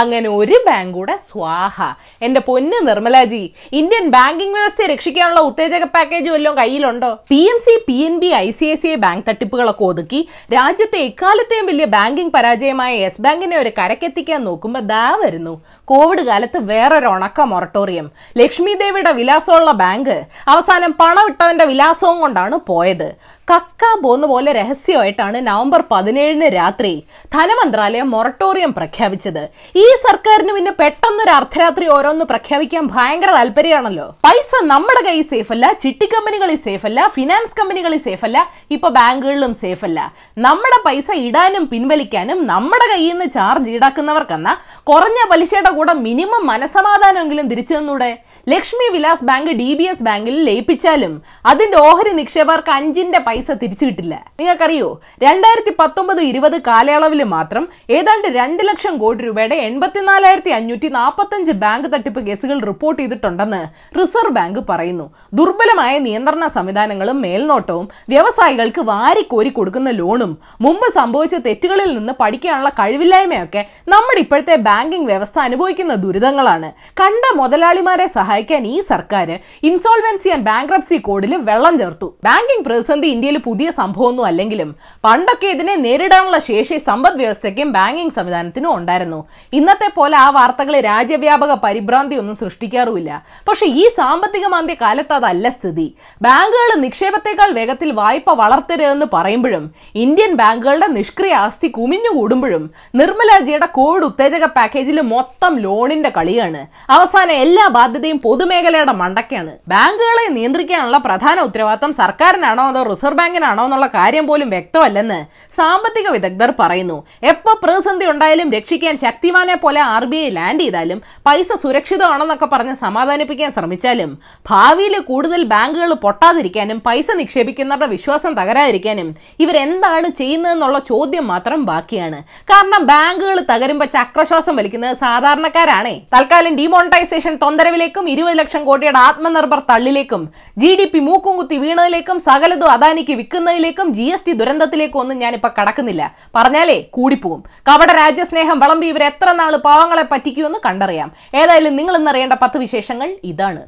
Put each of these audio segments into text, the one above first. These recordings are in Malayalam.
അങ്ങനെ ഒരു ബാങ്ക് കൂടെ സ്വാഹ. എന്റെ പൊന്ന് നിർമ്മലാജി ഇന്ത്യൻ ബാങ്കിംഗ് വ്യവസ്ഥയെ രക്ഷിക്കാനുള്ള ഉത്തേജക പാക്കേജ് വല്ലതും കയ്യിലുണ്ടോ? P M C P N B I C I C I bank തട്ടിപ്പുകളൊക്കെ ഒതുക്കി രാജ്യത്തെ എക്കാലത്തെയും വലിയ ബാങ്കിംഗ് പരാജയമായ യെസ് ബാങ്കിനെ ഒരു കരക്കെത്തിക്കാൻ നോക്കുമ്പോൾ ദാ വരുന്നു. കോവിഡ് കാലത്ത് വേറൊരു ഉണക്ക മൊറട്ടോറിയം ലക്ഷ്മി ദേവിയുടെ വിലാസമുള്ള ബാങ്ക് അവസാനം പണം ഇട്ടവന്റെ വിലാസവും കൊണ്ടാണ് പോയത്. കക്കാൻ പോകുന്ന പോലെ രഹസ്യമായിട്ടാണ് നവംബർ പതിനേഴിന് രാത്രി ധനമന്ത്രാലയം മൊറട്ടോറിയം പ്രഖ്യാപിച്ചത്. ഈ സർക്കാരിന് പിന്നെ പെട്ടെന്നൊരു അർദ്ധരാത്രി ഓരോന്ന് പ്രഖ്യാപിക്കാൻ ഭയങ്കര താല്പര്യമാണല്ലോ. പൈസ നമ്മുടെ കൈ സേഫ് അല്ല ചിട്ടി കമ്പനികളിൽ സേഫ് അല്ല ഫിനാൻസ് കമ്പനികളിൽ സേഫ് അല്ല ഇപ്പൊ ബാങ്കുകളിലും സേഫ് അല്ല നമ്മുടെ പൈസ ഇടാനും പിൻവലിക്കാനും നമ്മുടെ കയ്യിൽ നിന്ന് ചാർജ് ഈടാക്കുന്നവർക്കെന്ന കുറഞ്ഞ പലിശയുടെ കൂടെ മിനിമം മനസമാധാനമെങ്കിലും തിരിച്ചു തന്നൂടെ? Lakshmi Vilas bank D B S ബാങ്കിൽ ലയിപ്പിച്ചാലും അതിന്റെ ഓഹരി നിക്ഷേപകർക്ക് അഞ്ചിന്റെ പൈസ തിരിച്ചു കിട്ടില്ല നിങ്ങൾക്കറിയോ രണ്ടായിരത്തി പത്തൊമ്പത് ഇരുപത് കാലയളവിൽ മാത്രം ഏതാണ്ട് രണ്ട് ലക്ഷം കോടി രൂപയുടെ എൺപത്തിനാലായിരത്തി അഞ്ഞൂറ്റി നാൽപ്പത്തഞ്ച് ബാങ്ക് തട്ടിപ്പ് കേസുകൾ റിപ്പോർട്ട് ചെയ്തിട്ടുണ്ടെന്ന് റിസർവ് ബാങ്ക് പറയുന്നു. ദുർബലമായ നിയന്ത്രണ സംവിധാനങ്ങളും മേൽനോട്ടവും വ്യവസായികൾക്ക് വാരിക്കോരി കൊടുക്കുന്ന ലോണും മുമ്പ് സംഭവിച്ച തെറ്റുകളിൽ നിന്ന് പഠിക്കാനുള്ള കഴിവില്ലായ്മയൊക്കെ നമ്മുടെ ഇപ്പോഴത്തെ ബാങ്കിംഗ് വ്യവസ്ഥ അനുഭവിക്കുന്ന ദുരിതങ്ങളാണ്. കണ്ട മുതലാളിമാരെ സഹായിക്കാൻ ഈ സർക്കാർ ഇൻസോൾവൻസി ആൻഡ് ബാങ്ക്രപ്സി കോഡിൽ വെള്ളം ചേർത്തു. ബാങ്കിംഗ് പ്രതിസന്ധി ഇന്ത്യയിൽ പുതിയ സംഭവമൊന്നും അല്ലെങ്കിലും പണ്ടൊക്കെ ഇതിനെ നേരിടാനുള്ള ശേഷി സമ്പദ് വ്യവസ്ഥയ്ക്കും ബാങ്കിംഗ് സംവിധാനത്തിനും ഉണ്ടായിരുന്നു. ഇന്നത്തെ പോലെ ആ വാർത്തകളെ രാജ്യവ്യാപക പരിഭ്രാന്തി ഒന്നും സൃഷ്ടിക്കാറുമില്ല. പക്ഷെ ഈ സാമ്പത്തിക മാന്ദ്യ കാലത്ത് അതല്ല സ്ഥിതി. ബാങ്കുകൾ നിക്ഷേപത്തെക്കാൾ വേഗത്തിൽ വായ്പ വളർത്തരുതെന്ന് പറയുമ്പോഴും ഇന്ത്യൻ ബാങ്കുകളുടെ നിഷ്ക്രിയ ആസ്തി കുമിഞ്ഞുകൂടുമ്പോഴും നിർമ്മലാജിയുടെ കോവിഡ് ഉത്തേജക പാക്കേജിൽ മൊത്തം ലോണിന്റെ കളിയാണ്. അവസാനം എല്ലാ ബാധ്യതയും പൊതുമേഖലയുടെ മണ്ടക്കാണ് ബാങ്കുകളെ നിയന്ത്രിക്കാനുള്ള പ്രധാന ഉത്തരവാദിത്തം സർക്കാരിനാണോ അതോ റിസർവ് ബാങ്കിനാണോ എന്നുള്ള കാര്യം പോലും വ്യക്തമല്ലെന്ന് സാമ്പത്തിക വിദഗ്ധർ പറയുന്നു. എപ്പോ പ്രതിസന്ധി ഉണ്ടായാലും രക്ഷിക്കാൻ ശക്തിമാനെ പോലെ ആർ ബി ഐ ലാൻഡ് ചെയ്താലും പൈസ സുരക്ഷിതമാണെന്നൊക്കെ പറഞ്ഞ് സമാധാനിപ്പിക്കാൻ ശ്രമിച്ചാലും ഭാവിയിൽ കൂടുതൽ ബാങ്കുകൾ പൊട്ടാതിരിക്കാനും പൈസ നിക്ഷേപിക്കുന്നവരുടെ വിശ്വാസം തകരാതിരിക്കാനും ഇവരെന്താണ് ചെയ്യുന്നതെന്നുള്ള ചോദ്യം മാത്രം ബാക്കിയാണ്. കാരണം ബാങ്കുകൾ തകരുമ്പോൾ ചക്രശ്വാസം വലിക്കുന്നത് സാധാരണക്കാരാണേ. തൽക്കാലം ഡിമോണിറ്റൈസേഷൻ തൊന്തരവിലേക്കും ഇരുപത് ലക്ഷം കോടിയുടെ ആത്മനിർഭർ തള്ളിലേക്കും ജി ഡി പി മൂക്കും കുത്തി വീണതിലേക്കും സകലതും അദാനിക്ക് വിൽക്കുന്നതിലേക്കും ജി എസ് ടി ദുരന്തത്തിലേക്കും ഒന്നും ഞാനിപ്പോ കടക്കുന്നില്ല. പറഞ്ഞാലേ കൂടിപ്പോവും. കപട രാജ്യസ്നേഹം വളമ്പി ഇവർ എത്ര നാൾ പാവങ്ങളെ പറ്റിക്കുമെന്ന് കണ്ടറിയാം. ഏതായാലും നിങ്ങൾ ഇന്നറിയേണ്ട പത്ത് വിശേഷങ്ങൾ ഇതാണ്.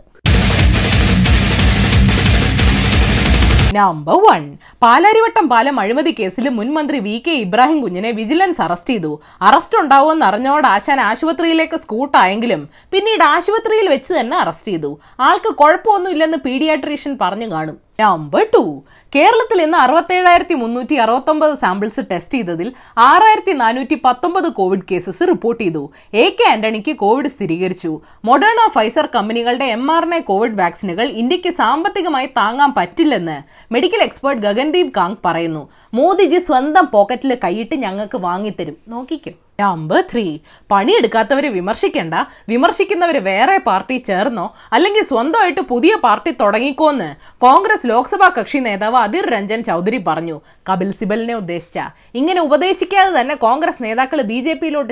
നമ്പർ വൺ പാലാരിവട്ടം പാലം അഴിമതി കേസിൽ മുൻമന്ത്രി വി കെ ഇബ്രാഹിം കുഞ്ഞിനെ വിജിലൻസ് അറസ്റ്റ് ചെയ്തു. അറസ്റ്റ് ഉണ്ടാവുമെന്ന് അറിഞ്ഞോട് ആശാൻ ആശുപത്രിയിലേക്ക് സ്കൂട്ടായെങ്കിലും പിന്നീട് ആശുപത്രിയിൽ വെച്ച് തന്നെ അറസ്റ്റ് ചെയ്തു. ആൾക്ക് കുഴപ്പമൊന്നുമില്ലെന്ന് പീഡിയാട്രീഷ്യൻ പറഞ്ഞു കാണും. Number two. കേരളത്തിൽ ഇന്ന് അറുപത്തേഴായിരത്തി മുന്നൂറ്റി അറുപത്തൊമ്പത് സാമ്പിൾസ് ടെസ്റ്റ് ചെയ്തതിൽ ആറായിരത്തി നാനൂറ്റി പത്തൊമ്പത് കോവിഡ് കേസസ് റിപ്പോർട്ട് ചെയ്തു. എ കെ ആന്റണിക്ക് കോവിഡ് സ്ഥിരീകരിച്ചു. മൊഡേണ ഫൈസർ കമ്പനികളുടെ M R N A Covid വാക്സിനുകൾ ഇന്ത്യയ്ക്ക് സാമ്പത്തികമായി താങ്ങാൻ പറ്റില്ലെന്ന് മെഡിക്കൽ എക്സ്പേർട്ട് ഗഗൻദീപ് കാങ് പറയുന്നു. മോദിജി സ്വന്തം പോക്കറ്റിൽ കൈയിട്ട് ഞങ്ങൾക്ക് വാങ്ങിത്തരും. നോക്കിക്കോ. Number three പണിയെടുക്കാത്തവരെ വിമർശിക്കണ്ട. വിമർശിക്കുന്നവര് വേറെ പാർട്ടി ചേർന്നോ? അല്ലെങ്കിൽ സ്വന്തമായിട്ട് പുതിയ പാർട്ടി തുടങ്ങിക്കോന്ന്? കോൺഗ്രസ് ലോക്സഭാ കക്ഷി നേതാവ് അധിർ രഞ്ജൻ ചൗധരി പറഞ്ഞു. കപിൽ സിബലിനെ ഉദ്ദേശിച്ച. ഇങ്ങനെ ഉപദേശിക്കാതെ തന്നെ കോൺഗ്രസ് നേതാക്കൾ ബി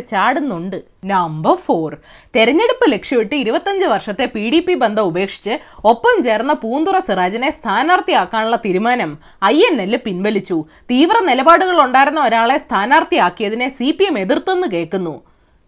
ചാടുന്നുണ്ട്. നമ്പർ ഫോർ തെരഞ്ഞെടുപ്പ് ലക്ഷ്യമിട്ട് ഇരുപത്തഞ്ച് വർഷത്തെ പി ഡി പി ബന്ധം ഉപേക്ഷിച്ച് ഒപ്പം ചേർന്ന പൂന്തുറ സിറാജിനെ സ്ഥാനാർത്ഥിയാക്കാനുള്ള തീരുമാനം ഐ എൻ എൽ പിൻവലിച്ചു. തീവ്ര നിലപാടുകൾ ഉണ്ടായിരുന്ന ഒരാളെ സ്ഥാനാർത്ഥിയാക്കിയതിനെ സി പി എം എതിർത്തെന്ന് കേൾക്കുന്നു.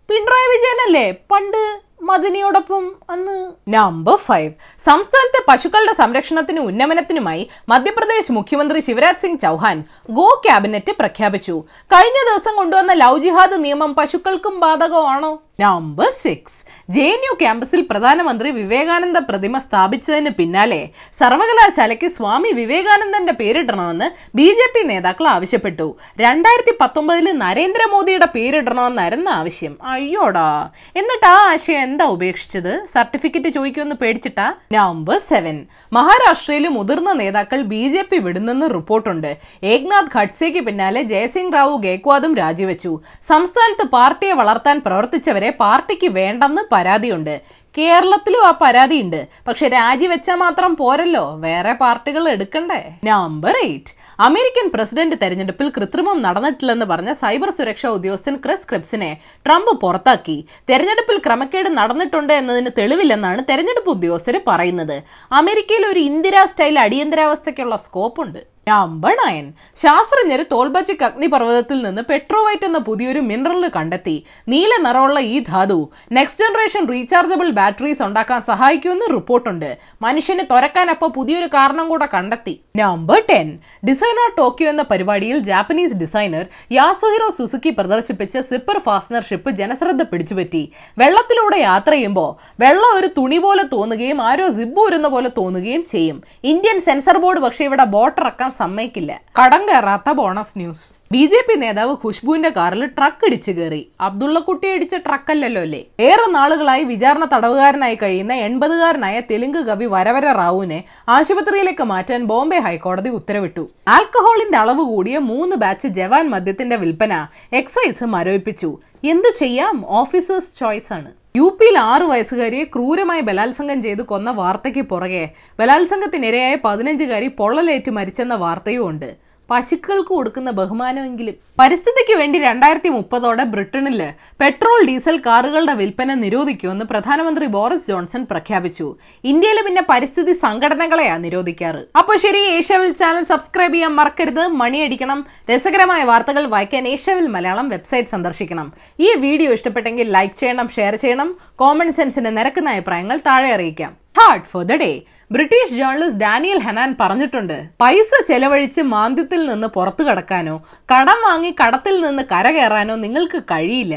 പിണറായി വിജയനല്ലേ? പണ്ട് മദിനിയോടൊപ്പം അന്ന് നമ്പർ ഫൈവ് സംസ്ഥാനത്തെ പശുക്കളുടെ സംരക്ഷണത്തിനും ഉന്നമനത്തിനുമായി മധ്യപ്രദേശ് മുഖ്യമന്ത്രി ശിവരാജ് സിംഗ് ചൗഹാൻ ഗോ ക്യാബിനറ്റ് പ്രഖ്യാപിച്ചു. കഴിഞ്ഞ ദിവസം കൊണ്ടുവന്ന ലവ് ജിഹാദ് നിയമം പശുക്കൾക്കും ബാധകമാണോ? Number six J N U ക്യാമ്പസിൽ പ്രധാനമന്ത്രി വിവേകാനന്ദ പ്രതിമ സ്ഥാപിച്ചതിന് പിന്നാലെ സർവകലാശാലയ്ക്ക് സ്വാമി വിവേകാനന്ദന്റെ പേരിടണമെന്ന് ബി ജെ പി നേതാക്കൾ ആവശ്യപ്പെട്ടു. രണ്ടായിരത്തി പത്തൊമ്പതിൽ നരേന്ദ്രമോദിയുടെ പേരിടണമെന്നായിരുന്നു ആവശ്യം. അയ്യോടാ. എന്നിട്ട് ആ ആശയം എന്താ ഉപേക്ഷിച്ചത്? സർട്ടിഫിക്കറ്റ് ചോദിക്കുമെന്ന് പേടിച്ചിട്ടാ? നമ്പർ സെവൻ മഹാരാഷ്ട്രയിലെ മുതിർന്ന നേതാക്കൾ ബി ജെ പി വിടുന്നെന്ന് റിപ്പോർട്ടുണ്ട്. ഏക്നാഥ് ഖഡ്സെക്ക് പിന്നാലെ ജയസിംഗ് റാവു ഗേക്വാദും രാജിവെച്ചു. സംസ്ഥാനത്ത് പാർട്ടിയെ വളർത്താൻ പ്രവർത്തിച്ചവരെ പാർട്ടിക്ക് വേണ്ടെന്ന് പരാതിയുണ്ട്. കേരളത്തിലും ആ പരാതിയുണ്ട്. പക്ഷെ രാജിവെച്ചാൽ മാത്രം പോരല്ലോ. വേറെ പാർട്ടികൾ എടുക്കണ്ടേ? നമ്പർ എയ്റ്റ് അമേരിക്കൻ പ്രസിഡന്റ് തെരഞ്ഞെടുപ്പിൽ കൃത്രിമം നടന്നിട്ടില്ലെന്ന് പറഞ്ഞ സൈബർ സുരക്ഷാ ഉദ്യോഗസ്ഥൻ ക്രിസ് ക്രിപ്സിനെ ട്രംപ് പുറത്താക്കി. തെരഞ്ഞെടുപ്പിൽ ക്രമക്കേട് നടന്നിട്ടുണ്ട് എന്നതിന് തെളിവില്ലെന്നാണ് തെരഞ്ഞെടുപ്പ് ഉദ്യോഗസ്ഥർ പറയുന്നത്. അമേരിക്കയിൽ ഒരു ഇന്ദിരാ സ്റ്റൈൽ അടിയന്തരാവസ്ഥയ്ക്കുള്ള സ്കോപ്പുണ്ട് നമ്പർ നയൻ ശാസ്ത്രജ്ഞർ തോൽബച്ചിക് അഗ്നിപർവതത്തിൽ നിന്ന് പെട്രോവൈറ്റ് എന്ന പുതിയൊരു മിനറൽ കണ്ടെത്തി. നീല നിറമുള്ള ഈ ധാതു നെക്സ്റ്റ് ജനറേഷൻ റീചാർജബിൾ ബാറ്ററീസ് ഉണ്ടാക്കാൻ സഹായിക്കുമെന്ന് റിപ്പോർട്ടുണ്ട്. മനുഷ്യന് തുരക്കാൻ അപ്പോൾ പുതിയൊരു കാരണം കൂടെ കണ്ടെത്തി. Number ten. ഡിസൈനർ ടോക്കിയോ എന്ന പരിപാടിയിൽ ജാപ്പനീസ് ഡിസൈനർ യാസുഹിറോ സുസുക്കി പ്രദർശിപ്പിച്ച സിപ്പർ ഫാസ്റ്റനർ ഷിപ്പ് ജനശ്രദ്ധ പിടിച്ചുപറ്റി. വെള്ളത്തിലൂടെ യാത്ര ചെയ്യുമ്പോൾ വെള്ളം ഒരു തുണി പോലെ തോന്നുകയും ആരോ സിബ് ഊരുന്ന പോലെ തോന്നുകയും ചെയ്യും. ഇന്ത്യൻ സെൻസർ ബോർഡ് പക്ഷേ ഇവിടെ ബോട്ട് ഇറക്കാൻ സമ്മതിക്കില്ല. കടം കയറാത്ത bonus news. B J P നേതാവ് ഖുഷ്ബുവിന്റെ കാറിൽ ട്രക്ക് ഇടിച്ചു കയറി. അബ്ദുള്ളക്കുട്ടി ഇടിച്ച ട്രക്കല്ലല്ലോ അല്ലേ? ഏറെ നാളുകളായി വിചാരണ തടവുകാരനായി കഴിയുന്ന എൺപതുകാരനായ തെലുങ്ക് കവി വരവര റാവുവിനെ ആശുപത്രിയിലേക്ക് മാറ്റാൻ ബോംബെ ഹൈക്കോടതി ഉത്തരവിട്ടു. ആൽക്കഹോളിന്റെ അളവ് കൂടിയ മൂന്ന് ബാച്ച് ജവാൻ മദ്യത്തിന്റെ വിൽപ്പന എക്സൈസ് മരവിപ്പിച്ചു. എന്തു ചെയ്യാം? ഓഫീസേഴ്സ് ചോയ്സ് ആണ്. യു പിയിൽ ആറു വയസ്സുകാരിയെ ക്രൂരമായി ബലാത്സംഗം ചെയ്ത് കൊന്ന വാർത്തയ്ക്ക് പുറകെ. ബലാത്സംഗത്തിനിരയായ പതിനഞ്ചുകാരി പൊള്ളലേറ്റ് മരിച്ചെന്ന വാർത്തയും ഉണ്ട് പശുക്കൾക്ക് കൊടുക്കുന്ന ബഹുമാനമെങ്കിലും പരിസ്ഥിതിക്ക് വേണ്ടി രണ്ടായിരത്തി മുപ്പതോടെ ബ്രിട്ടനിൽ പെട്രോൾ ഡീസൽ കാറുകളുടെ വിൽപ്പന നിരോധിക്കുമെന്ന് പ്രധാനമന്ത്രി ബോറിസ് ജോൺസൺ പ്രഖ്യാപിച്ചു. ഇന്ത്യയിൽ പിന്നെ പരിസ്ഥിതി സംഘടനകളെയാണ് നിരോധിക്കാറ്. അപ്പോൾ ശരി ഏഷ്യാവിൽ ചാനൽ സബ്സ്ക്രൈബ് ചെയ്യാൻ മറക്കരുത്. മണിയടിക്കണം രസകരമായ വാർത്തകൾ വായിക്കാൻ ഏഷ്യാവിൽ മലയാളം വെബ്സൈറ്റ് സന്ദർശിക്കണം. ഈ വീഡിയോ ഇഷ്ടപ്പെട്ടെങ്കിൽ ലൈക്ക് ചെയ്യണം ഷെയർ ചെയ്യണം. കോമൺ സെൻസിന് നിരക്കുന്ന അഭിപ്രായങ്ങൾ താഴെ അറിയിക്കാം. Heart for the day British journalist Daniel Hannan പറഞ്ഞിട്ടുണ്ട് പൈസ ചെലവഴിച്ച് മാന്ദ്യത്തിൽ നിന്ന് പുറത്തു കടക്കാനോ കടം വാങ്ങി കടത്തിൽ നിന്ന് കരകയറാനോ നിങ്ങൾക്ക് കഴിയില്ല.